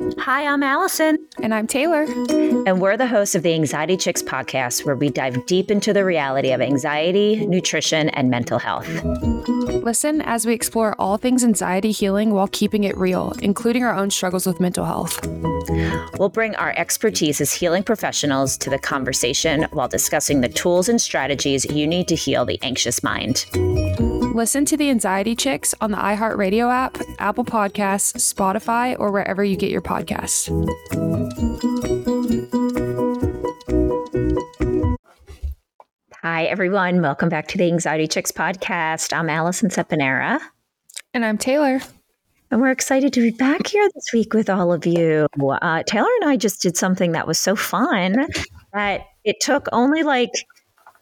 Hi, I'm Alison. And I'm Taylor. And we're the hosts of the Anxiety Chicks podcast, where we dive deep into the reality of anxiety, nutrition, and mental health. Listen as we explore all things anxiety healing while keeping it real, including our own struggles with mental health. We'll bring our expertise as healing professionals to the conversation while discussing the tools and strategies you need to heal the anxious mind. Listen to the Anxiety Chicks on the iHeartRadio app, Apple Podcasts, Spotify, or wherever you get your podcasts. Hi, everyone. Welcome back to the Anxiety Chicks podcast. I'm Alison Seponara. And I'm Taylor. And we're excited to be back here this week with all of you. Uh, Taylor and I just did something that was so fun that it took only like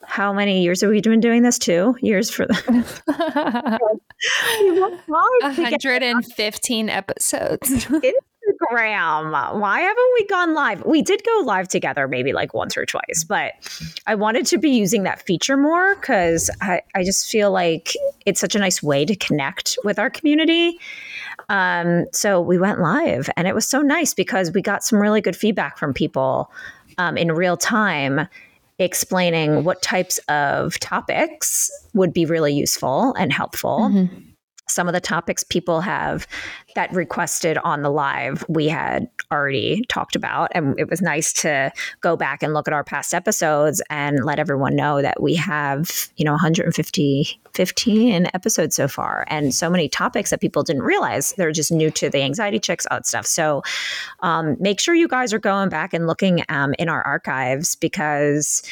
how many years have we been doing this? Two years for the 115 episodes. Instagram. Why haven't we gone live? We did go live together maybe like once or twice, but I wanted to be using that feature more because I, I just feel like it's such a nice way to connect with our community. Um, so we went live and it was so nice because we got some really good feedback from people um, in real time explaining what types of topics would be really useful and helpful. Mm-hmm. Some of the topics people have that requested on the live, we had already talked about. And it was nice to go back and look at our past episodes and let everyone know that we have, you know, 150, 15 episodes so far and so many topics that people didn't realize they're just new to the anxiety chicks, all stuff. So um, make sure you guys are going back and looking um, in our archives because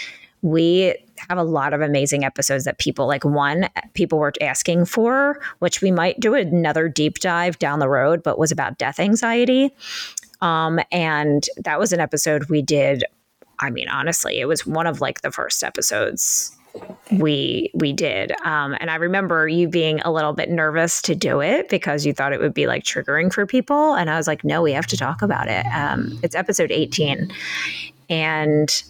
we have a lot of amazing episodes that people like one people were asking for which we might do another deep dive down the road but was about death anxiety. Um, and that was an episode we did i mean honestly it was one of like the first episodes we we did. Um, and i remember you being a little bit nervous to do it because you thought it would be like triggering for people. And i was like no we have to talk about it. Um, it's episode 18 and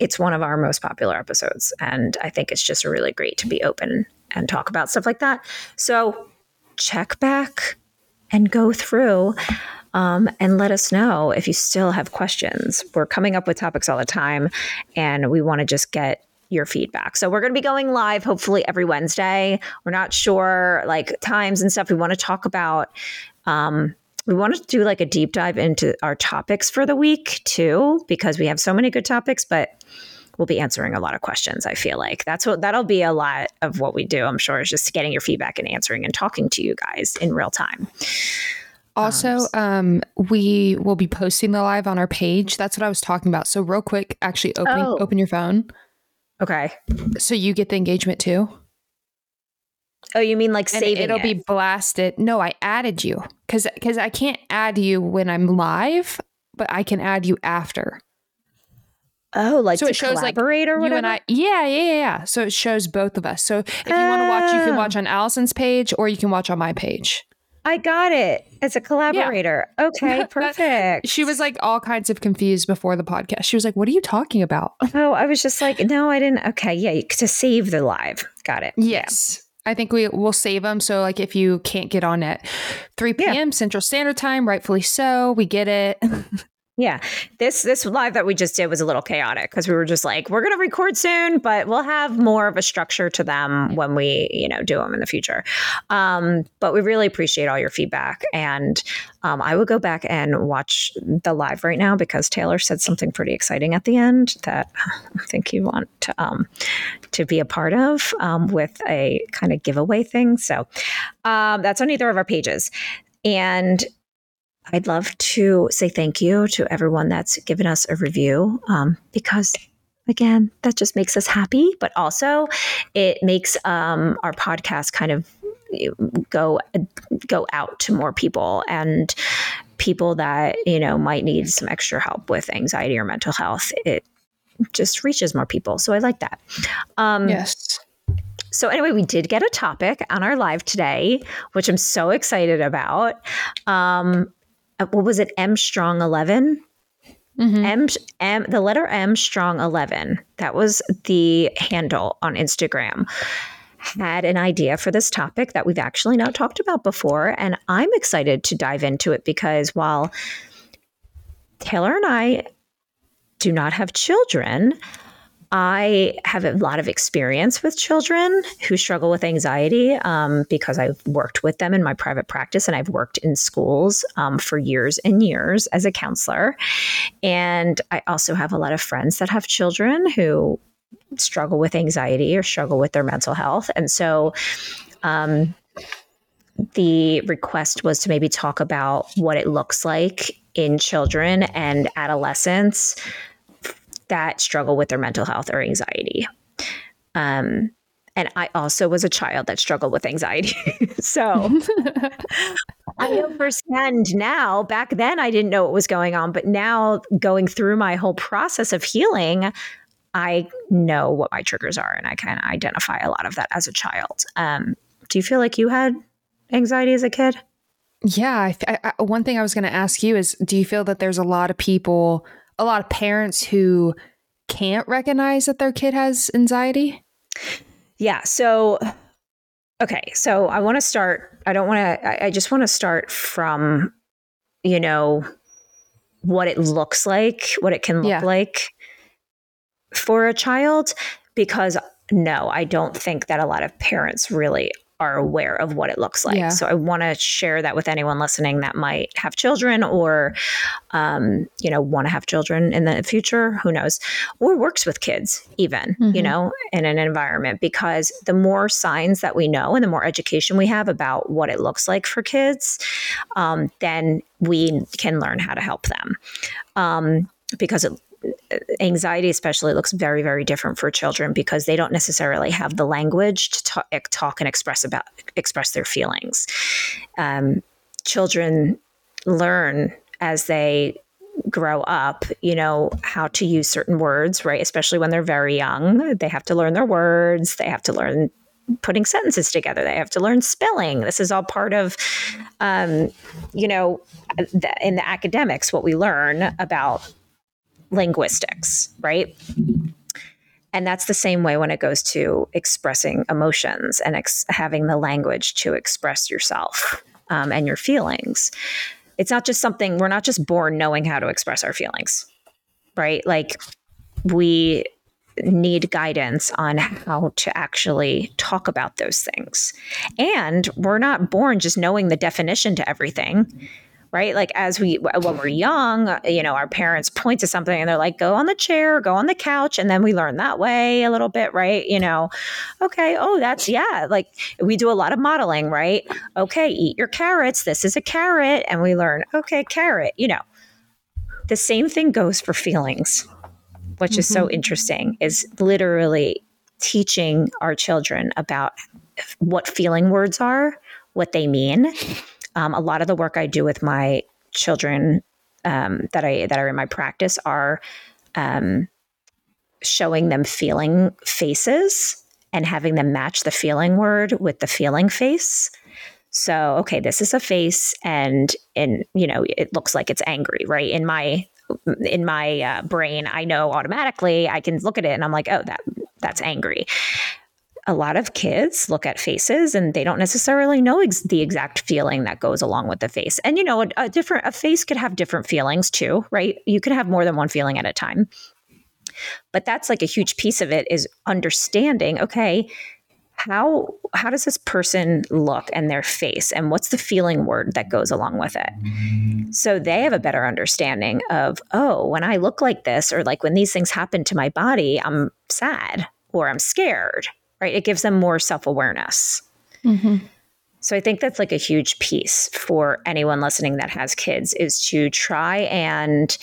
it's one of our most popular episodes. And I think it's just really great to be open and talk about stuff like that. So check back and go through um, and let us know if you still have questions. We're coming up with topics all the time, and we want to just get your feedback. So we're going to be going live hopefully every Wednesday. We're not sure like times and stuff. We want to talk about um, we want to do like a deep dive into our topics for the week too, because we have so many good topics, but we'll be answering a lot of questions. I feel like that's what that'll be a lot of what we do. I'm sure is just getting your feedback and answering and talking to you guys in real time. Also, um, we will be posting the live on our page. That's what I was talking about. So real quick, actually open oh. open your phone. Okay. So you get the engagement too. Oh, you mean like saving it'll it? be blasted. No, I added you because because I can't add you when I'm live, but I can add you after. Oh, like so it shows like or whatever. You and I, yeah, yeah, yeah. So it shows both of us. So if you want to watch, you can oh. watch on Alison's page or you can watch on my page. I got it. As a collaborator. Yeah. Okay, perfect. she was like all kinds of confused before the podcast. She was like, "What are you talking about?" Oh, I was just like, "No, I didn't." Okay, yeah, to save the live. Got it. Yes. I think we will save them. So, like, if you can't get on at 3 p.m. Yeah. Central Standard Time, rightfully so, we get it. Yeah. This this live that we just did was a little chaotic because we were just like, we're gonna record soon, but we'll have more of a structure to them when we, you know, do them in the future. Um, but we really appreciate all your feedback. And um, I will go back and watch the live right now because Taylor said something pretty exciting at the end that I think you want to um, to be a part of um, with a kind of giveaway thing. So um, that's on either of our pages. And I'd love to say thank you to everyone that's given us a review um, because, again, that just makes us happy, but also it makes um, our podcast kind of go go out to more people and people that you know might need some extra help with anxiety or mental health it just reaches more people. So i like that. Um, yes. so anyway we did get a topic on our live today which i'm so excited about. Um, what was it m strong 11 Mm-hmm. M, M, the letter M strong 11. That was the handle on Instagram had an idea for this topic that we've actually not talked about before. And I'm excited to dive into it because while Taylor and I do not have children, I have a lot of experience with children who struggle with anxiety um, because I've worked with them in my private practice and I've worked in schools um, for years and years as a counselor. And I also have a lot of friends that have children who struggle with anxiety or struggle with their mental health. And so, um, the request was to maybe talk about what it looks like in children and adolescents that struggle with their mental health or anxiety. Um, and I also was a child that struggled with anxiety. so I know firsthand now. Back then, I didn't know what was going on, but now going through my whole process of healing, I know what my triggers are and I can identify a lot of that as a child. Um, do you feel like you had anxiety as a kid? Yeah. I, I, one thing I was going to ask you is do you feel that there's a lot of people, a lot of parents who can't recognize that their kid has anxiety? Yeah. So, okay. So I want to start, I don't want to, I, just want to start from, you know, what it looks like, what it can look yeah. like for a child because no, I don't think that a lot of parents really are aware of what it looks like. Yeah. So I want to share that with anyone listening that might have children or, um, you know, want to have children in the future. Who knows? Or works with kids, even, mm-hmm. you know, in an environment, because the more signs that we know and the more education we have about what it looks like for kids, um, then we can learn how to help them. Um, because it anxiety especially looks very very different for children because they don't necessarily have the language to talk, talk and express about express their feelings. Um, children learn as they grow up you know how to use certain words right? Especially when they're very young they have to learn their words they have to learn putting sentences together they have to learn spelling. This is all part of um, you know the, in the academics what we learn about linguistics, right? And that's the same way when it goes to expressing emotions and ex- having the language to express yourself um, and your feelings. It's not just something, we're not just born knowing how to express our feelings, right? Like we need guidance on how to actually talk about those things. And we're not born just knowing the definition to everything right? Like as we when we're young, you know, our parents point to something and they're like, "Go on the chair, go on the couch," and then we learn that way a little bit, right? You know, okay, oh, that's yeah, like we do a lot of modeling, right? Okay, eat your carrots. This is a carrot, and we learn, okay, carrot. You know, the same thing goes for feelings, which mm-hmm. is so mm-hmm. interesting. Is literally teaching our children about what feeling words are, what they mean um, a lot of the work I do with my children um, that I that are in my practice are um, showing them feeling faces and having them match the feeling word with the feeling face. So, okay, this is a face, and and you know it looks like it's angry, right? In my in my uh, brain, I know automatically. I can look at it and I'm like, oh, that that's angry a lot of kids look at faces and they don't necessarily know ex- the exact feeling that goes along with the face. And you know, a, a different a face could have different feelings too, right? You could have more than one feeling at a time. But that's like a huge piece of it is understanding, okay, how how does this person look and their face and what's the feeling word that goes along with it so they have a better understanding of oh when i look like this or like when these things happen to my body i'm sad or i'm scared right? It gives them more self awareness. Mm-hmm. So I think that's like a huge piece for anyone listening that has kids is to try and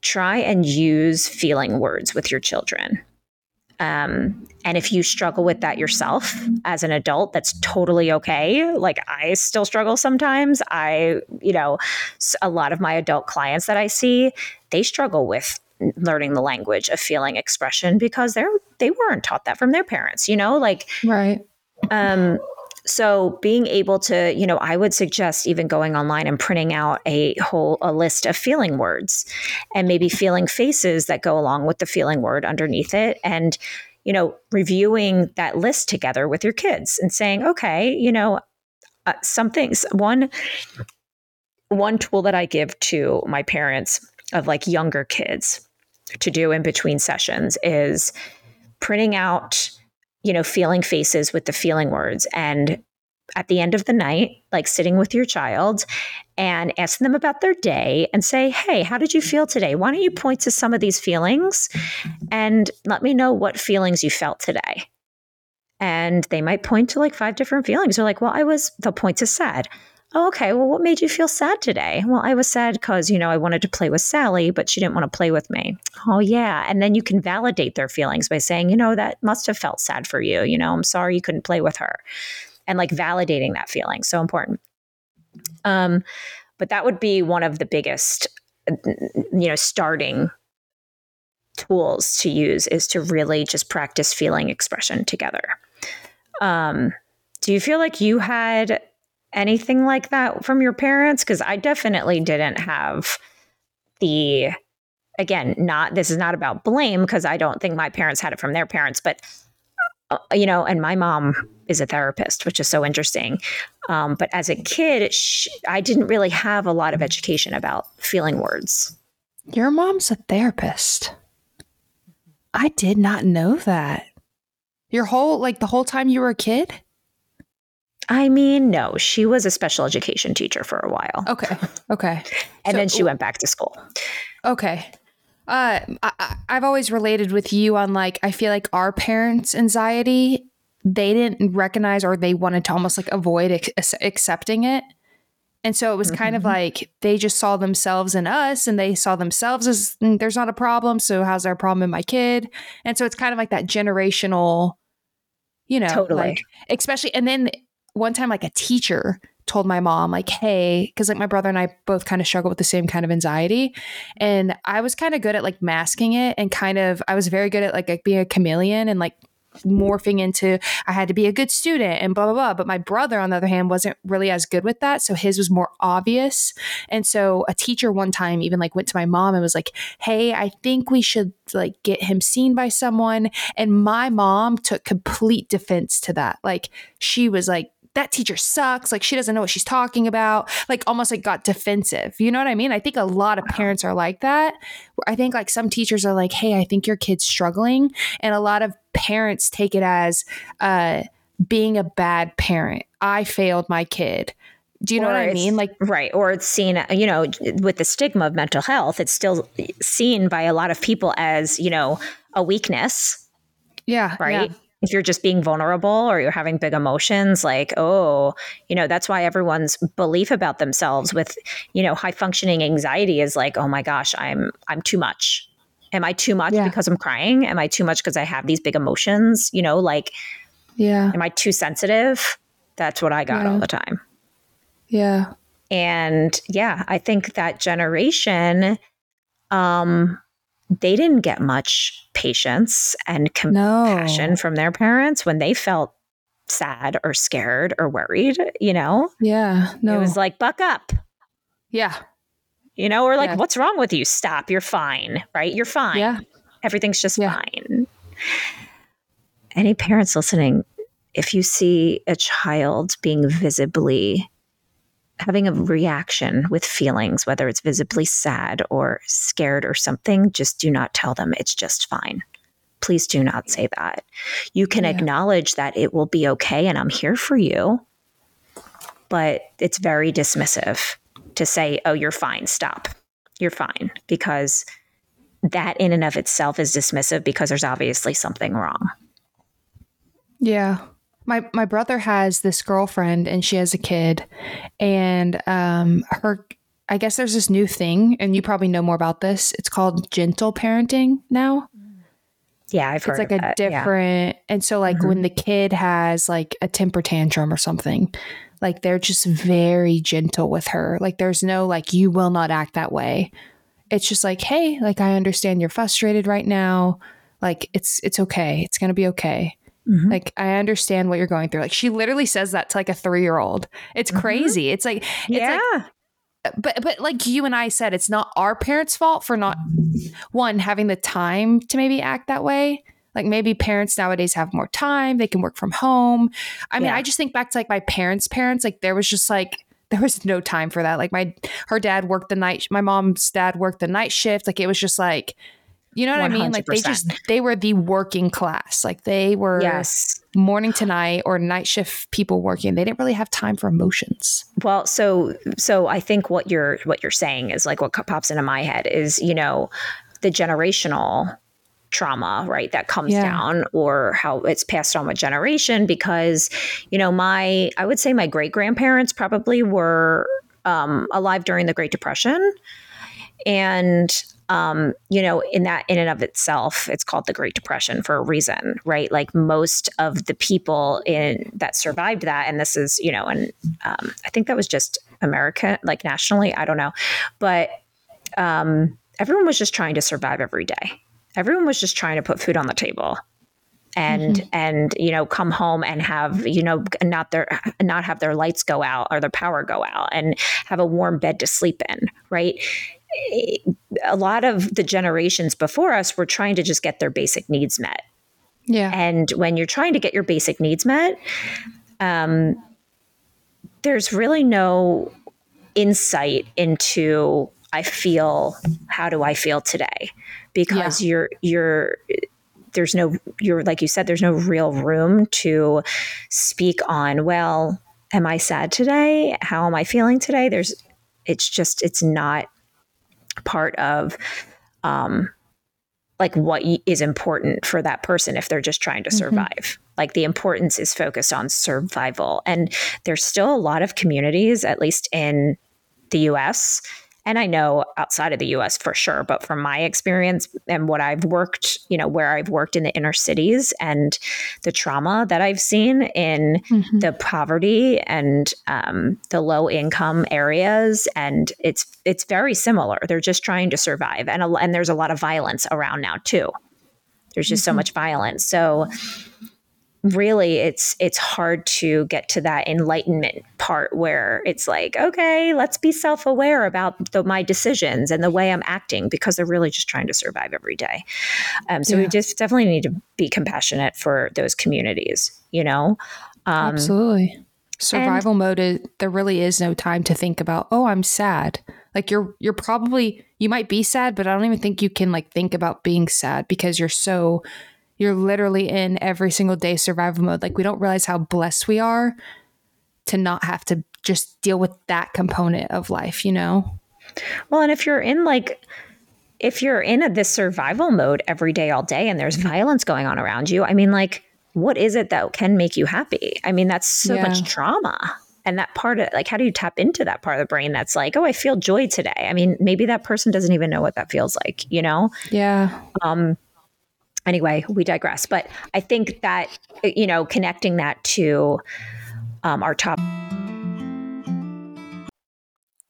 try and use feeling words with your children. Um, and if you struggle with that yourself as an adult, that's totally okay. Like I still struggle sometimes. I, you know, a lot of my adult clients that I see, they struggle with learning the language of feeling expression because they're they weren't taught that from their parents, you know, like right. Um, so being able to, you know, I would suggest even going online and printing out a whole a list of feeling words and maybe feeling faces that go along with the feeling word underneath it and you know, reviewing that list together with your kids and saying, okay, you know, uh, some things one one tool that I give to my parents of like younger kids to do in between sessions is printing out you know, feeling faces with the feeling words. And at the end of the night, like sitting with your child and asking them about their day and say, Hey, how did you feel today? Why don't you point to some of these feelings and let me know what feelings you felt today? And they might point to like five different feelings. They're like, Well, I was, they'll point to sad. Oh, okay. Well, what made you feel sad today? Well, I was sad because, you know, I wanted to play with Sally, but she didn't want to play with me. Oh, yeah. And then you can validate their feelings by saying, you know, that must have felt sad for you. You know, I'm sorry you couldn't play with her. And like validating that feeling. So important. Um, but that would be one of the biggest, you know, starting tools to use is to really just practice feeling expression together. Um, do you feel like you had anything like that from your parents? Because I definitely didn't have the, again, not, this is not about blame because I don't think my parents had it from their parents, but, uh, you know, and my mom is a therapist, which is so interesting. Um, but as a kid, I didn't really have a lot of education about feeling words. Your mom's a therapist. I did not know that. Your whole, like the whole time you were a kid? I mean, no, she was a special education teacher for a while. Okay. Okay. and so, then she went back to school. Okay. Uh, I, I've always related with you on like, I feel like our parents' anxiety, they didn't recognize or they wanted to almost like avoid ex- accepting it. And so it was kind mm-hmm. of like they just saw themselves in us and they saw themselves as mm, there's not a problem. So how's there a problem in my kid? And so it's kind of like that generational, you know, totally. like, especially, and then one time like a teacher told my mom like hey because like my brother and i both kind of struggle with the same kind of anxiety and i was kind of good at like masking it and kind of i was very good at like, like being a chameleon and like morphing into I had to be a good student and blah blah blah. But my brother, on the other hand, wasn't really as good with that. So his was more obvious. And so a teacher one time even like went to my mom and was like, Hey, I think we should like get him seen by someone. And my mom took complete defense to that. Like she was like, that teacher sucks. Like she doesn't know what she's talking about. Like almost like got defensive. You know what I mean? I think a lot of parents are like that. I think like some teachers are like, hey, I think your kid's struggling. And a lot of parents take it as uh, being a bad parent. I failed my kid. Do you know what I mean? Like, right. Or it's seen, you know, with the stigma of mental health, it's still seen by a lot of people as, you know, a weakness. Yeah. Right. Yeah if you're just being vulnerable or you're having big emotions like oh you know that's why everyone's belief about themselves with you know high functioning anxiety is like oh my gosh i'm i'm too much. Am i too much yeah. because i'm crying? Am i too much because i have these big emotions? You know like yeah. am i too sensitive? That's what i got yeah. all the time. Yeah. And yeah i think that generation um they didn't get much patience and compassion no. from their parents when they felt sad or scared or worried, you know? Yeah. No. It was like, buck up. Yeah. You know, or like, yeah. what's wrong with you? Stop. You're fine, right? You're fine. Yeah. Everything's just yeah. fine. Any parents listening, if you see a child being visibly having a reaction with feelings, whether it's visibly sad or scared or something, just do not tell them it's just fine. Please do not say that. You can yeah. acknowledge that it will be okay and I'm here for you, but it's very dismissive to say, oh, you're fine, stop. You're fine. Because that in and of itself is dismissive because there's obviously something wrong. Yeah my my brother has this girlfriend and she has a kid and um her I guess there's this new thing and you probably know more about this. It's called gentle parenting now. Yeah, I've heard it's like a that. different yeah. and so like mm-hmm. when the kid has like a temper tantrum or something like they're just very gentle with her like there's no like you will not act that way it's just like hey like i understand you're frustrated right now like it's it's okay it's gonna be okay mm-hmm. like i understand what you're going through like she literally says that to like a three-year-old it's mm-hmm. crazy it's like it's yeah like, but but like you and I said, it's not our parents' fault for not one having the time to maybe act that way. Like maybe parents nowadays have more time, they can work from home. I mean, yeah. I just think back to like my parents' parents, like there was just like there was no time for that. Like my her dad worked the night my mom's dad worked the night shift. Like it was just like you know what 100%. I mean? Like they just they were the working class. Like they were yes. morning to night or night shift people working. They didn't really have time for emotions. Well, so so I think what you're what you're saying is like what pops into my head is, you know, the generational trauma, right, that comes yeah. down or how it's passed on with generation because, you know, my I would say my great grandparents probably were um, alive during the Great Depression. And um, you know, in that in and of itself, it's called the Great Depression for a reason, right? Like most of the people in that survived that, and this is, you know, and um, I think that was just America, like nationally, I don't know, but um, everyone was just trying to survive every day. Everyone was just trying to put food on the table and mm-hmm. and you know come home and have you know not their not have their lights go out or their power go out and have a warm bed to sleep in right a lot of the generations before us were trying to just get their basic needs met. Yeah. And when you're trying to get your basic needs met, um, there's really no insight into I feel how do I feel today because yeah. you're you're there's no you're like you said there's no real room to speak on well am I sad today how am I feeling today there's it's just it's not part of um, like what is important for that person if they're just trying to mm-hmm. survive. Mm-hmm. Like the importance is focused on survival. And there's still a lot of communities, at least in the US, and I know outside of the US for sure, but from my experience and what I've worked, you know, where I've worked in the inner cities and the trauma that I've seen in mm-hmm. the poverty and um, the low income areas, and it's it's very similar. They're just trying to survive, and a, and there's a lot of violence around now too. There's just mm-hmm. so much violence, so really it's it's hard to get to that enlightenment part where it's like okay let's be self-aware about the, my decisions and the way i'm acting because they're really just trying to survive every day. Um, so yeah. we just definitely need to be compassionate for those communities you know? Um, absolutely. survival and, mode is, there really is no time to think about oh i'm sad. Like you're you're probably you might be sad but i don't even think you can like think about being sad because you're so you're literally in every single day survival mode. Like we don't realize how blessed we are to not have to just deal with that component of life, you know? Well, and if you're in like if you're in a, this survival mode every day all day and there's violence going on around you, I mean like what is it that can make you happy? I mean that's so yeah. much trauma. And that part of like how do you tap into that part of the brain that's like, "Oh, I feel joy today." I mean, maybe that person doesn't even know what that feels like, you know? Yeah. Um anyway, we digress. But I think that, you know, connecting that to um, our top.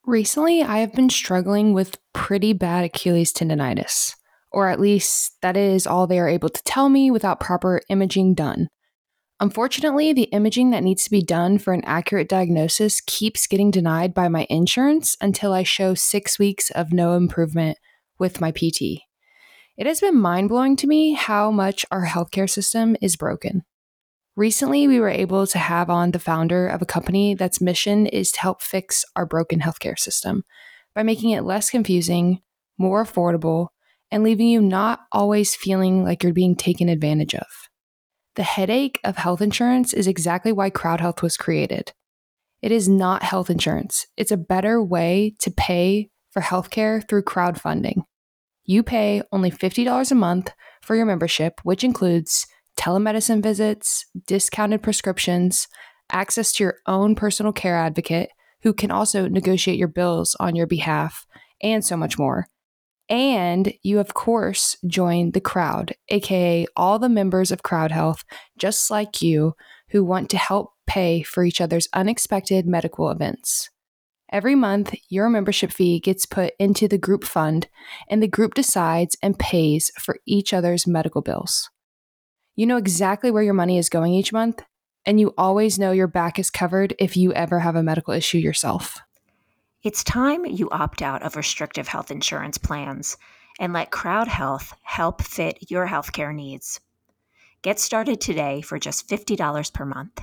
Recently, I have been struggling with pretty bad Achilles tendonitis, or at least that is all they are able to tell me without proper imaging done. Unfortunately, the imaging that needs to be done for an accurate diagnosis keeps getting denied by my insurance until I show six weeks of no improvement with my PT. It has been mind blowing to me how much our healthcare system is broken. Recently, we were able to have on the founder of a company that's mission is to help fix our broken healthcare system by making it less confusing, more affordable, and leaving you not always feeling like you're being taken advantage of. The headache of health insurance is exactly why CrowdHealth was created. It is not health insurance, it's a better way to pay for healthcare through crowdfunding. You pay only $50 a month for your membership, which includes telemedicine visits, discounted prescriptions, access to your own personal care advocate who can also negotiate your bills on your behalf, and so much more. And you, of course, join the crowd, aka all the members of Crowd Health, just like you, who want to help pay for each other's unexpected medical events. Every month, your membership fee gets put into the group fund, and the group decides and pays for each other's medical bills. You know exactly where your money is going each month, and you always know your back is covered if you ever have a medical issue yourself. It's time you opt out of restrictive health insurance plans and let Crowd Health help fit your healthcare needs. Get started today for just $50 per month.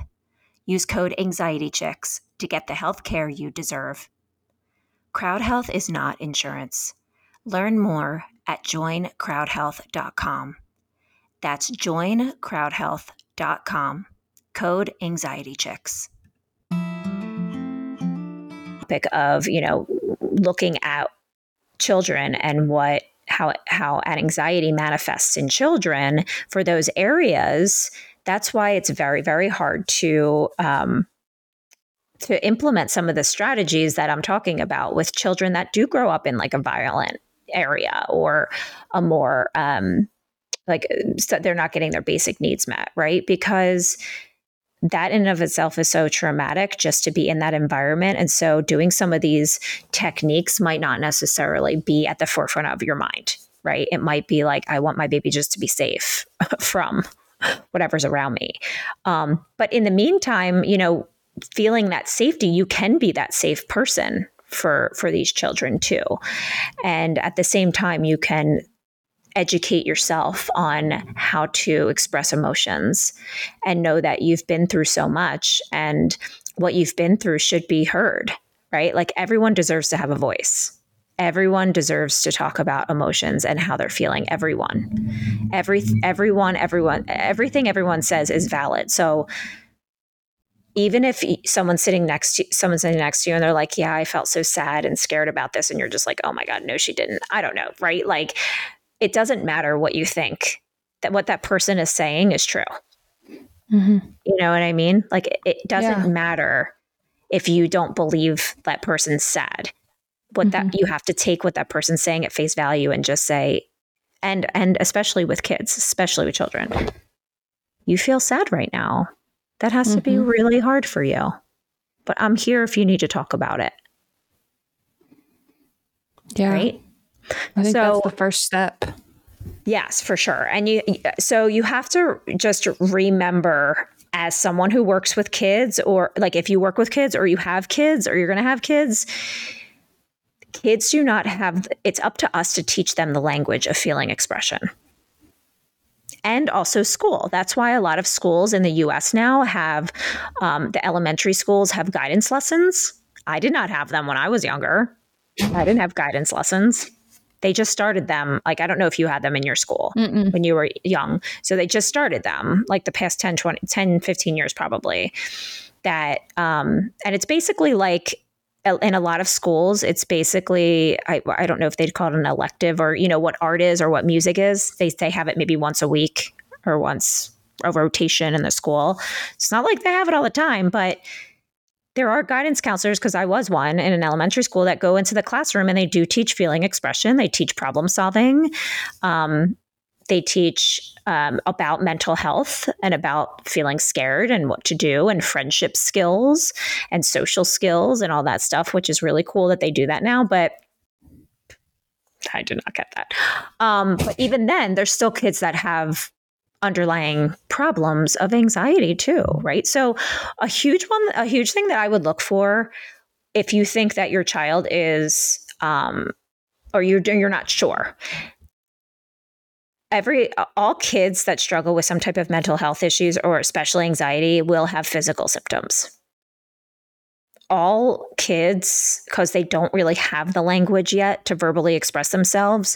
Use code AnxietyChicks to get the health care you deserve. Crowd Health is not insurance. Learn more at joincrowdhealth.com. That's joincrowdhealth.com. Code AnxietyChicks topic of you know looking at children and what how how anxiety manifests in children for those areas that's why it's very very hard to um, to implement some of the strategies that I'm talking about with children that do grow up in like a violent area or a more um, like so they're not getting their basic needs met, right? Because that in and of itself is so traumatic just to be in that environment. And so doing some of these techniques might not necessarily be at the forefront of your mind, right? It might be like, I want my baby just to be safe from whatever's around me. Um, but in the meantime, you know, feeling that safety, you can be that safe person for for these children too. And at the same time, you can educate yourself on how to express emotions and know that you've been through so much and what you've been through should be heard, right? Like everyone deserves to have a voice. Everyone deserves to talk about emotions and how they're feeling. Everyone, every everyone, everyone, everything everyone says is valid. So even if someone's sitting next to someone's sitting next to you and they're like, "Yeah, I felt so sad and scared about this," and you're just like, "Oh my god, no, she didn't." I don't know, right? Like it doesn't matter what you think that what that person is saying is true mm-hmm. you know what i mean like it, it doesn't yeah. matter if you don't believe that person's sad what mm-hmm. that you have to take what that person's saying at face value and just say and and especially with kids especially with children you feel sad right now that has mm-hmm. to be mm-hmm. really hard for you but i'm here if you need to talk about it yeah right I think so, that's the first step. Yes, for sure. And you so you have to just remember as someone who works with kids or like if you work with kids or you have kids or you're going to have kids kids do not have it's up to us to teach them the language of feeling expression and also school. That's why a lot of schools in the US now have um, the elementary schools have guidance lessons. I did not have them when I was younger. I didn't have guidance lessons. They just started them. Like, I don't know if you had them in your school Mm-mm. when you were young. So they just started them like the past 10, 20, 10, 15 years probably. That, um, and it's basically like in a lot of schools, it's basically, I, I don't know if they'd call it an elective or, you know, what art is or what music is. They, they have it maybe once a week or once a rotation in the school. It's not like they have it all the time, but there are guidance counselors because I was one in an elementary school that go into the classroom and they do teach feeling expression. They teach problem solving. Um, they teach um, about mental health and about feeling scared and what to do and friendship skills and social skills and all that stuff, which is really cool that they do that now. But I did not get that. Um, but even then, there's still kids that have underlying problems of anxiety too, right? So a huge one, a huge thing that I would look for if you think that your child is, um, or you're you're not sure. Every all kids that struggle with some type of mental health issues or especially anxiety will have physical symptoms. All kids, because they don't really have the language yet to verbally express themselves,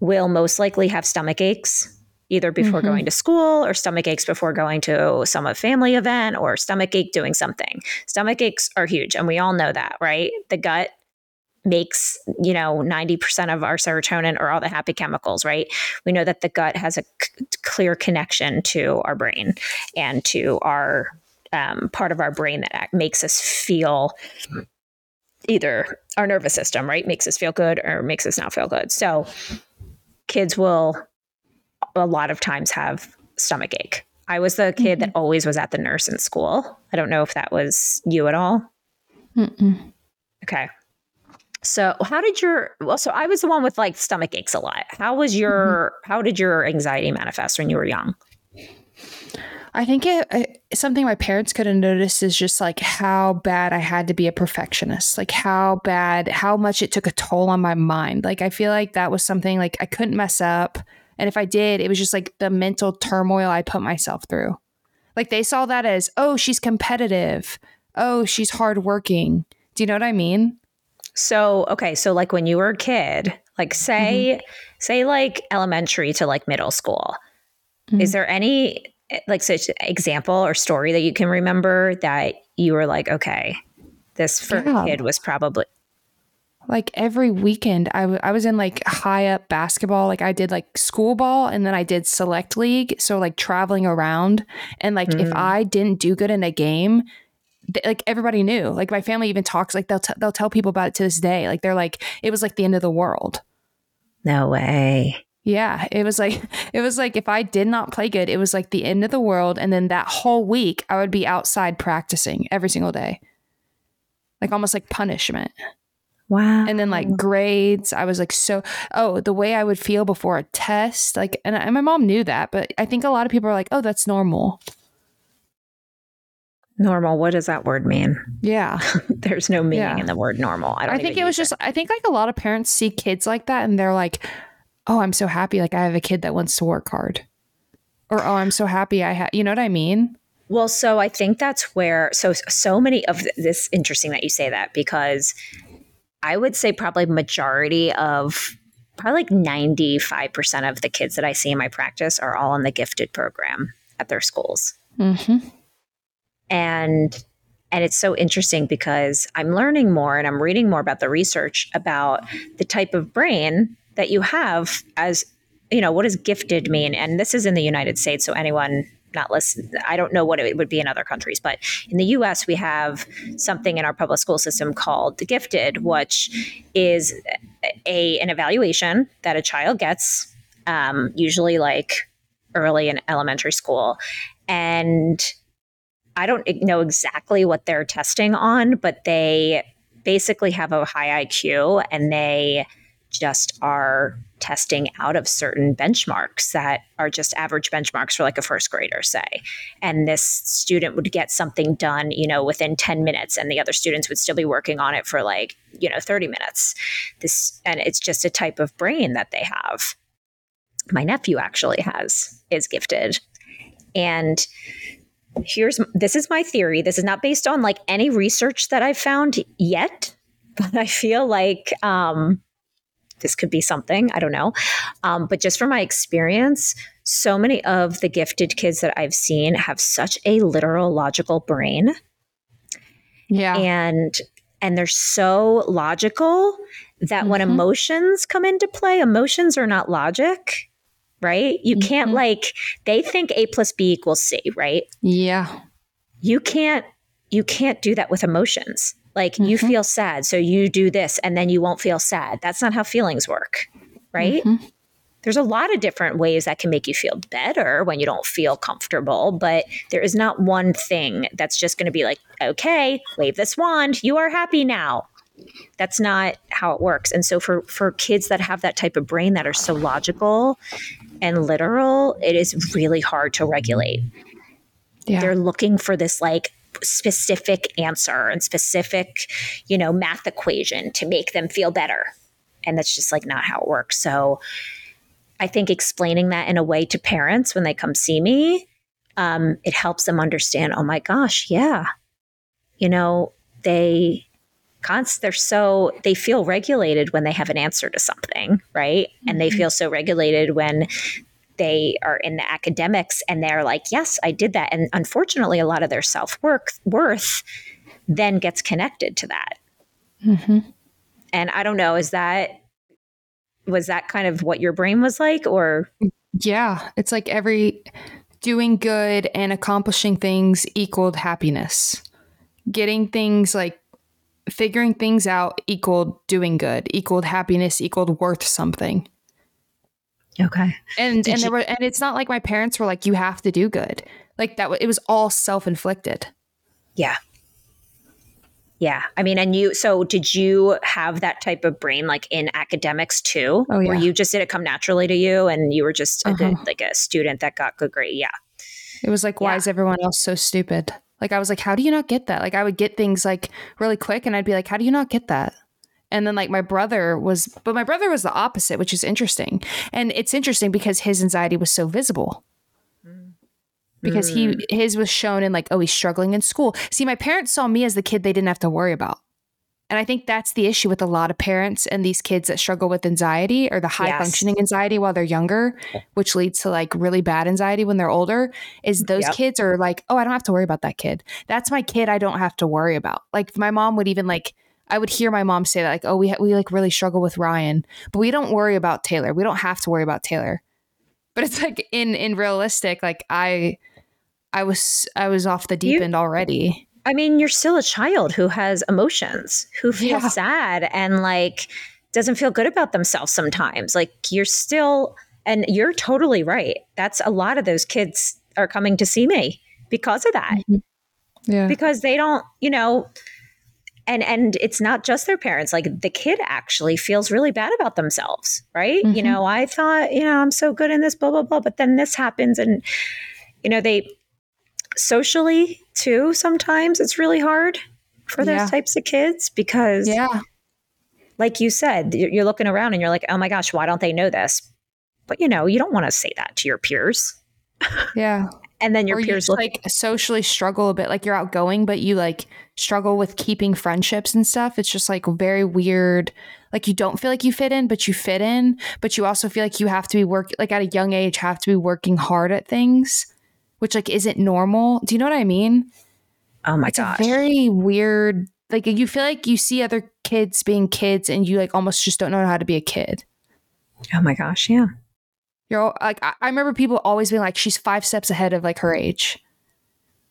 will most likely have stomach aches either before mm-hmm. going to school or stomach aches before going to some family event or stomach ache doing something. Stomach aches are huge and we all know that, right? The gut makes, you know, 90% of our serotonin or all the happy chemicals, right? We know that the gut has a c- clear connection to our brain and to our um, part of our brain that makes us feel either our nervous system, right, makes us feel good or makes us not feel good. So kids will a lot of times have stomach ache. I was the kid mm-hmm. that always was at the nurse in school. I don't know if that was you at all. Mm-mm. Okay. So, how did your well? So, I was the one with like stomach aches a lot. How was your? Mm-hmm. How did your anxiety manifest when you were young? I think it, it, something my parents could have noticed is just like how bad I had to be a perfectionist, like how bad, how much it took a toll on my mind. Like I feel like that was something like I couldn't mess up, and if I did, it was just like the mental turmoil I put myself through. Like they saw that as, oh, she's competitive, oh, she's hardworking. Do you know what I mean? So, okay, so like when you were a kid, like say mm-hmm. say like elementary to like middle school. Mm-hmm. Is there any like such example or story that you can remember that you were like, okay, this for yeah. kid was probably like every weekend I, w- I was in like high up basketball like i did like school ball and then i did select league so like traveling around and like mm. if i didn't do good in a game like everybody knew. Like my family even talks like they'll t- they'll tell people about it to this day. Like they're like it was like the end of the world. No way. Yeah, it was like it was like if I did not play good, it was like the end of the world and then that whole week I would be outside practicing every single day. Like almost like punishment. Wow. And then like grades, I was like so oh, the way I would feel before a test, like and, and my mom knew that, but I think a lot of people are like, "Oh, that's normal." Normal. What does that word mean? Yeah. There's no meaning yeah. in the word normal. I, I think it was just, I think like a lot of parents see kids like that and they're like, oh, I'm so happy. Like I have a kid that wants to work hard. Or, oh, I'm so happy I have, you know what I mean? Well, so I think that's where, so, so many of this, interesting that you say that because I would say probably majority of, probably like 95% of the kids that I see in my practice are all in the gifted program at their schools. Mm-hmm and and it's so interesting because I'm learning more and I'm reading more about the research about the type of brain that you have as you know what does gifted mean? And this is in the United States so anyone not listen I don't know what it would be in other countries but in the US we have something in our public school system called the gifted which is a an evaluation that a child gets um, usually like early in elementary school. And I don't know exactly what they're testing on, but they basically have a high IQ and they just are testing out of certain benchmarks that are just average benchmarks for like a first grader say. And this student would get something done you know within 10 minutes and the other students would still be working on it for like you know 30 minutes. This and it's just a type of brain that they have. My nephew actually has is gifted. And here's this is my theory. This is not based on like any research that I've found yet, but I feel like um, this could be something. I don't know. Um, but just from my experience, so many of the gifted kids that I've seen have such a literal logical brain. Yeah. And and they're so logical that mm-hmm. when emotions come into play, emotions are not logic right? You mm-hmm. can't like they think A plus B equals C, right? Yeah. You can't you can't do that with emotions. Like mm-hmm. you feel sad, so you do this and then you won't feel sad. That's not how feelings work, right? Mm-hmm. There's a lot of different ways that can make you feel better when you don't feel comfortable, but there is not one thing that's just going to be like, okay, wave this wand, you are happy now. That's not how it works. And so for for kids that have that type of brain that are so logical and literal, it is really hard to regulate. Yeah. They're looking for this like specific answer and specific, you know, math equation to make them feel better. And that's just like not how it works. So I think explaining that in a way to parents when they come see me, um, it helps them understand, oh my gosh, yeah. You know, they they're so they feel regulated when they have an answer to something right mm-hmm. and they mm-hmm. feel so regulated when they are in the academics and they're like yes i did that and unfortunately a lot of their self-worth worth then gets connected to that mm-hmm. and i don't know is that was that kind of what your brain was like or yeah it's like every doing good and accomplishing things equaled happiness getting things like figuring things out equaled doing good, equaled happiness, equaled worth something. Okay. And Did and there you- were and it's not like my parents were like you have to do good. Like that it was all self-inflicted. Yeah. Yeah. I mean, and you, so did you have that type of brain like in academics too? Oh, yeah. you just did it come naturally to you and you were just a good- Uh-huh. like a student that got good grade? Yeah. It was like why is everyone else so stupid? Like I was like how do you not get that? Like I would get things like really quick and I'd be like how do you not get that? And then like my brother was but my brother was the opposite, which is interesting. And it's interesting because his anxiety was so visible. because he mm. his was shown in like oh he's struggling in school see my parents saw me as the kid they didn't have to worry about and i think that's the issue with a lot of parents and these kids that struggle with anxiety or the high Yes. functioning anxiety while they're younger which leads to like really bad anxiety when they're older is mm, those Yep. kids are like oh i don't have to worry about that kid that's my kid i don't have to worry about like my mom would even like I would hear my mom say that, like, "Oh, we ha- we like really struggle with Ryan, but we don't worry about Taylor. We don't have to worry about Taylor." But it's like in in realistic, like I I was I was off the deep You- end already. I mean, you're still a child who has emotions, who feels Yeah. sad and like doesn't feel good about themselves sometimes. Like you're still, and you're totally right. That's a lot of those kids are coming to see me because of that. Yeah. because they don't you know and and it's not just their parents like the kid actually feels really bad about themselves right you Mhm. know i thought you know i'm so good in this blah blah blah but then this happens and you know they socially too sometimes it's really hard for those Yeah. types of kids because Yeah. like you said you're looking around and you're like oh my gosh why don't they know this but you know you don't want to say that to your peers Yeah. and then your or peers just, look like socially struggle a bit. Like you're outgoing, but you like struggle with keeping friendships and stuff. It's just like very weird. Like you don't feel like you fit in, but you fit in. But you also feel like you have to be work like at a young age have to be working hard at things, which like isn't normal. Do you know what I mean? oh my it's gosh very weird. Like you feel like you see other kids being kids, and you like almost just don't know how to be a kid. oh my gosh yeah You're all, like I, I remember people always being like, "She's five steps ahead of like her age."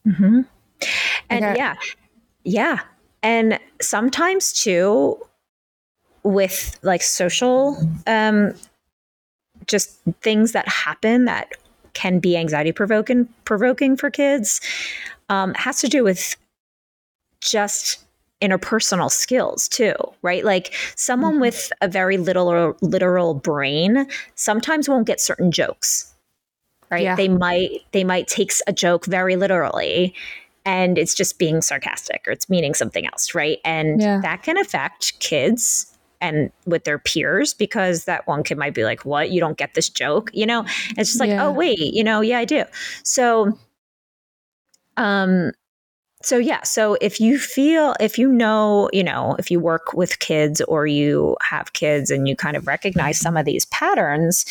hmm And yeah, yeah. And sometimes too, with like social, um, just things that happen that can be anxiety provoking provoking for kids, um, has to do with just interpersonal skills too, right? Like someone Mhm. with a very little literal brain sometimes won't get certain jokes. Right? Yeah. They might they might take a joke very literally and it's just being sarcastic or it's meaning something else, right? And Yeah. that can affect kids and with their peers because that one kid might be like, "What? You don't get this joke?" You know? It's just like, Yeah. "Oh, wait, you know, yeah, I do." So um so yeah, so if you feel if you know, you know, if you work with kids or you have kids and you kind of recognize some of these patterns,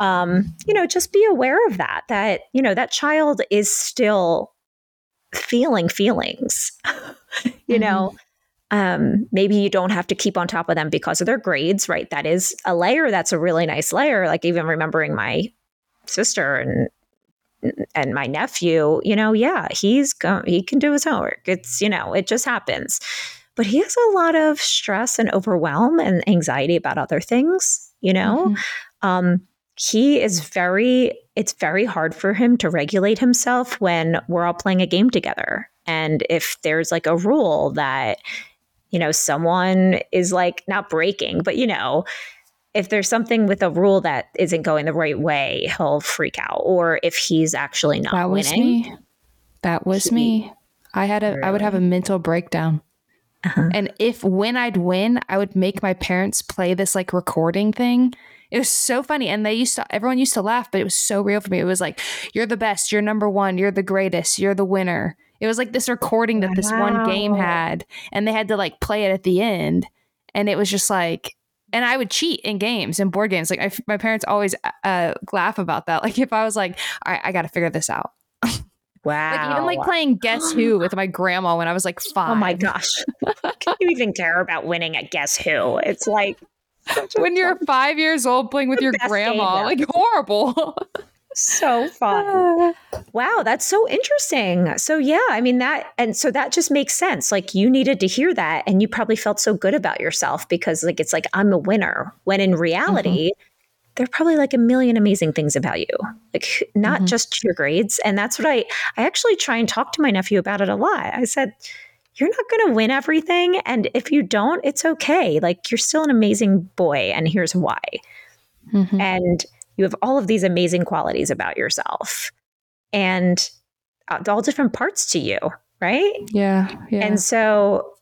um, you know, just be aware of that that, you know, that child is still feeling feelings. you know, um, maybe you don't have to keep on top of them because of their grades, right? That is a layer that's a really nice layer. Like even remembering my sister and and my nephew, you know, yeah, he's go- he can do his homework. It's you know, it just happens. But he has a lot of stress and overwhelm and anxiety about other things, you know. Mhm. Um, he is very it's very hard for him to regulate himself when we're all playing a game together and if there's like a rule that you know someone is like not breaking but you know if there's something with a rule that isn't going the right way he'll freak out or if he's actually not That was winning me. That was He- me. I had a I would have a mental breakdown. Uh-huh. And if when I'd win, I would make my parents play this like recording thing. It was so funny. And they used to everyone used to laugh, but it was so real for me. It was like, you're the best, you're number one, you're the greatest, you're the winner. It was like this recording that this one game had, and they had to like play it at the end. And it was just like and I would cheat in games and board games. Like I, my parents always uh, laugh about that. Like if I was like, all right, I got to figure this out. wow Like even like playing Guess Who with my grandma when I was like five. oh my gosh can you even care about winning at guess who it's like when you're five years old playing with your grandma, like horrible. So fun. Wow, that's so interesting. So yeah, I mean that and so that just makes sense. Like you needed to hear that and you probably felt so good about yourself because like it's like I'm a winner. When in reality, mm-hmm. there are probably like a million amazing things about you. Like not mm-hmm. just your grades. And that's what I I actually try and talk to my nephew about it a lot. I said, you're not going to win everything and if you don't, it's okay. Like you're still an amazing boy and here's why. Mm-hmm. And you have all of these amazing qualities about yourself and uh, all different parts to you, right? Yeah. yeah. And so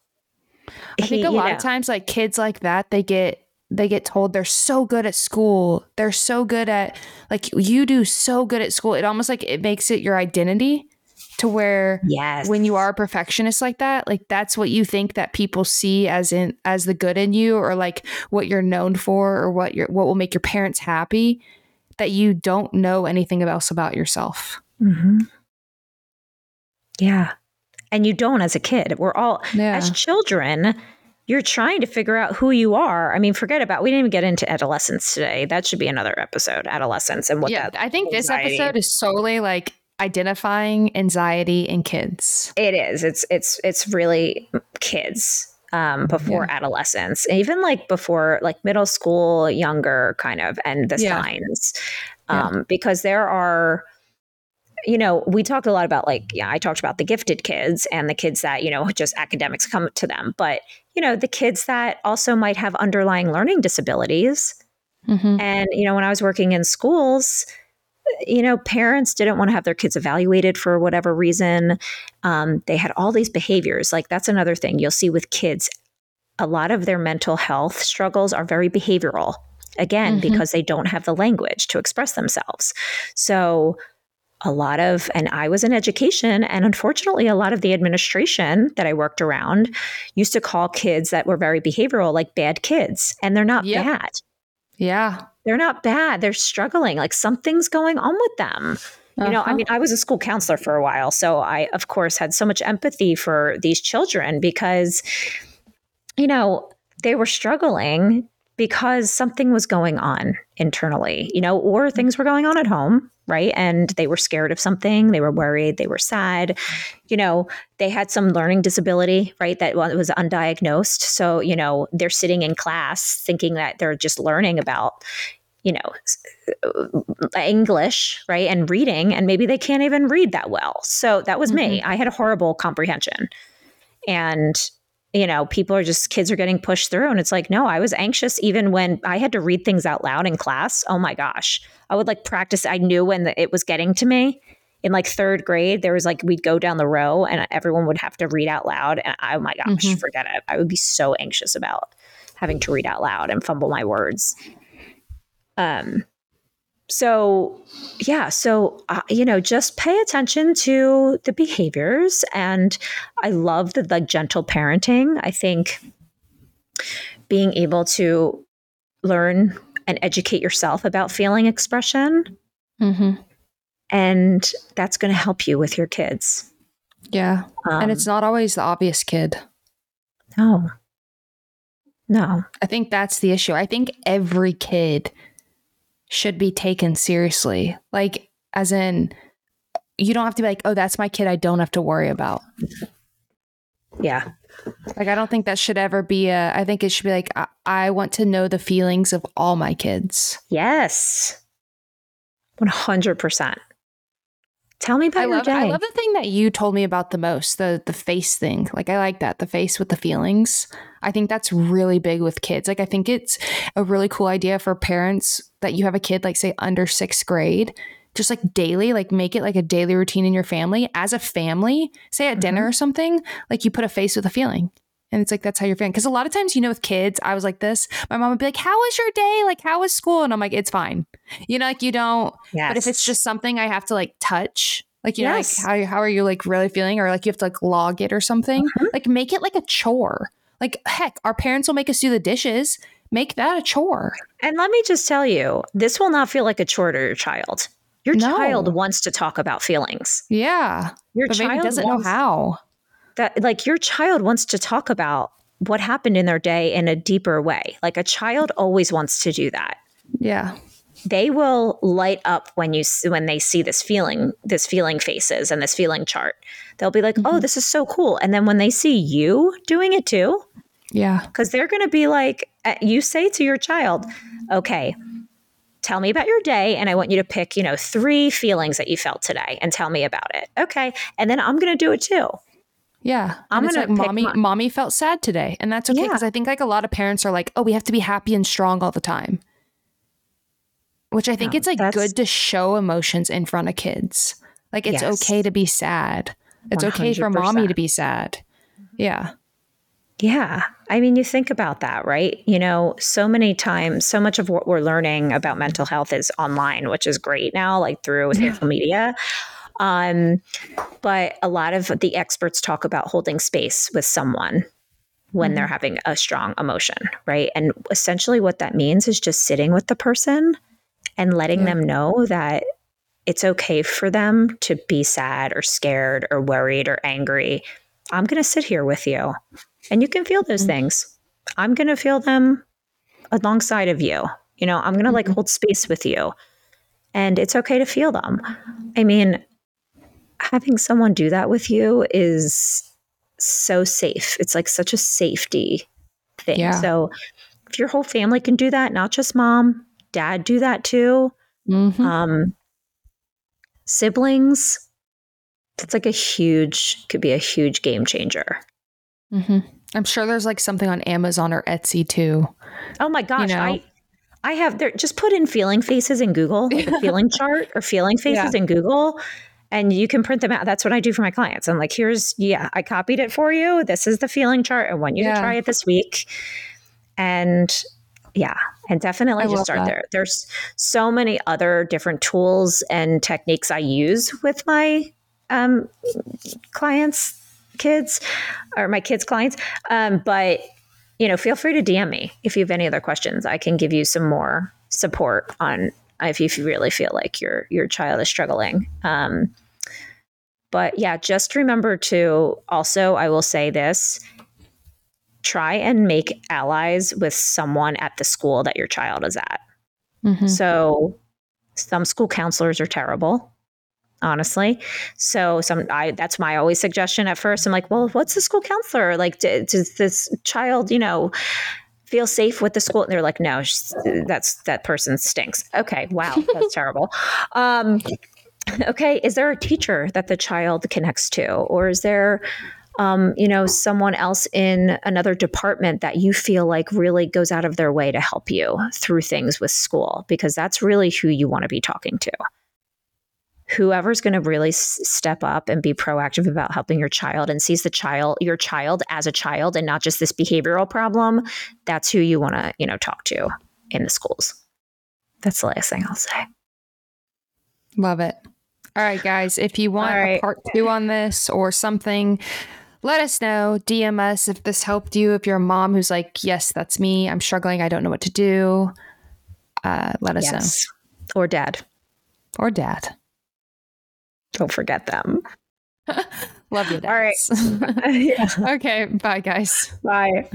I think he, a lot know, of times like kids like that, they get they get told they're so good at school. They're so good at like you do so good at school. It almost like it makes it your identity to where yes. when you are a perfectionist like that, like that's what you think that people see as in as the good in you or like what you're known for or what your what will make your parents happy that you don't know anything else about yourself. Mm-hmm. Yeah. And you don't as a kid. We're all, yeah. as children, you're trying to figure out who you are. I mean, forget about, we didn't even get into adolescence today. That should be another episode, adolescence and what yeah, I think this episode is solely like identifying anxiety in kids. It is. It's, it's, it's really kids um, before yeah. adolescence, even like before like middle school, younger kind of, and the yeah. signs, um, yeah. because there are, you know, we talked a lot about like, yeah, I talked about the gifted kids and the kids that, you know, just academics come to them, but, you know, the kids that also might have underlying learning disabilities. Mm-hmm. And, you know, when I was working in schools, you know, parents didn't want to have their kids evaluated for whatever reason. Um, they had all these behaviors. Like, that's another thing you'll see with kids. A lot of their mental health struggles are very behavioral, again, mm-hmm. because they don't have the language to express themselves. So, a lot of, and I was in education, and unfortunately, a lot of the administration that I worked around used to call kids that were very behavioral like bad kids, and they're not yep. bad. Yeah they're not bad. They're struggling. Like something's going on with them. You know, uh-huh. I mean, I was a school counselor for a while. So I, of course, had so much empathy for these children because, you know, they were struggling because something was going on internally, you know, or things were going on at home, right? And they were scared of something, they were worried, they were sad. You know, they had some learning disability, right? That was undiagnosed. So, you know, they're sitting in class thinking that they're just learning about, you know, English, right? And reading, and maybe they can't even read that well. So that was mm-hmm. me. I had a horrible comprehension. And you know, people are just kids are getting pushed through. And it's like, no, I was anxious even when I had to read things out loud in class. Oh my gosh. I would like practice. I knew when the, it was getting to me. In like third grade, there was like we'd go down the row and everyone would have to read out loud. And I, oh my gosh, mm-hmm. forget it. I would be so anxious about having to read out loud and fumble my words. Um, so yeah so uh, you know just pay attention to the behaviors. And i love the like gentle parenting. I think being able to learn and educate yourself about feeling expression mm-hmm. and that's going to help you with your kids. Yeah. Um, and it's not always the obvious kid. No. No. I think that's the issue. I think every kid should be taken seriously. Like, as in, you don't have to be like, oh, that's my kid I don't have to worry about. Yeah. Like, I don't think that should ever be a, I think it should be like, I, I want to know the feelings of all my kids. Yes. 100%. Tell me about I your love, day. I love the thing that you told me about the most, the the face thing. Like I like that, the face with the feelings. I think that's really big with kids. Like I think it's a really cool idea for parents that you have a kid like say under 6th grade just like daily, like make it like a daily routine in your family as a family. Say at mm-hmm. dinner or something, like you put a face with a feeling. And it's like that's how you're feeling. Because a lot of times, you know, with kids, I was like this. My mom would be like, "How was your day? Like, how was school?" And I'm like, "It's fine." You know, like you don't. Yes. But if it's just something I have to like touch, like you yes. know, like how how are you like really feeling, or like you have to like log it or something, uh-huh. like make it like a chore. Like, heck, our parents will make us do the dishes. Make that a chore. And let me just tell you, this will not feel like a chore to your child. Your no. child wants to talk about feelings. Yeah. Your child doesn't know how. That like your child wants to talk about what happened in their day in a deeper way. Like a child always wants to do that. Yeah. they will light up when you when they see this feeling this feeling faces and this feeling chart they'll be like oh, mm-hmm. oh this is so cool and then when they see you doing it too yeah because they're going to be like Uh, you say to your child mm-hmm. okay tell me about your day and i want you to pick you know three feelings that you felt today and tell me about it okay and then i'm going to do it too yeah. I'm gonna like, mommy my- mommy felt sad today. And that's okay. Because. I think like a lot of parents are like, oh, we have to be happy and strong all the time which I think no, it's like good to show emotions in front of kids. Like it's yes. okay to be sad. It's 100%. okay for mommy to be sad. Yeah. Yeah. I mean, you think about that, right? You know, so many times, so much of what we're learning about mental health is online, which is great now, like through yeah. social media. Um, but a lot of the experts talk about holding space with someone when mm-hmm. they're having a strong emotion, right? And essentially, what that means is just sitting with the person and letting yeah. them know that it's okay for them to be sad or scared or worried or angry. I'm going to sit here with you and you can feel those mm-hmm. things. I'm going to feel them alongside of you. You know, I'm going to mm-hmm. like hold space with you and it's okay to feel them. I mean, having someone do that with you is so safe. It's like such a safety thing. Yeah. So if your whole family can do that, not just mom, dad do that too. Mm-hmm. Um, siblings, it's like a huge, could be a huge game changer. Mm-hmm. I'm sure there's like something on Amazon or Etsy too. Oh my gosh, you know? I I have there. Just put in feeling faces in Google, like a feeling chart or feeling faces yeah. in Google, and you can print them out. That's what I do for my clients. I'm like, here's yeah, I copied it for you. This is the feeling chart. I want you yeah. to try it this week. And yeah and definitely I just start that. there there's so many other different tools and techniques i use with my um, clients kids or my kids clients um, but you know feel free to dm me if you have any other questions i can give you some more support on if you really feel like your your child is struggling um, but yeah just remember to also i will say this try and make allies with someone at the school that your child is at. Mm-hmm. So some school counselors are terrible honestly. So some i that's my always suggestion at first. I'm like well what's the school counselor? Like does this child you know feel safe with the school? And they're like no that's that person stinks. Okay wow that's terrible. Um okay is there a teacher that the child connects to? Or is there um, you know, someone else in another department that you feel like really goes out of their way to help you through things with school, because that's really who you want to be talking to. Whoever's going to really s- step up and be proactive about helping your child and sees the child, your child as a child and not just this behavioral problem, that's who you want to, you know, talk to in the schools. That's the last thing I'll say. Love it. All right, guys. If you want right. a part two on this or something, let us know. DM us if this helped you. If you're a mom who's like, yes, that's me. I'm struggling. I don't know what to do. Uh, let us yes. know. Or dad. Or dad. Don't forget them. Love you, All right. yeah. Okay. Bye, guys. Bye.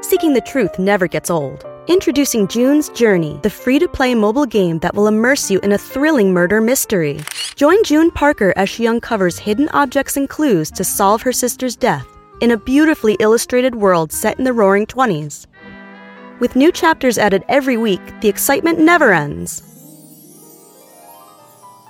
Seeking the truth never gets old. Introducing June's Journey, the free to play mobile game that will immerse you in a thrilling murder mystery. Join June Parker as she uncovers hidden objects and clues to solve her sister's death in a beautifully illustrated world set in the roaring 20s. With new chapters added every week, the excitement never ends.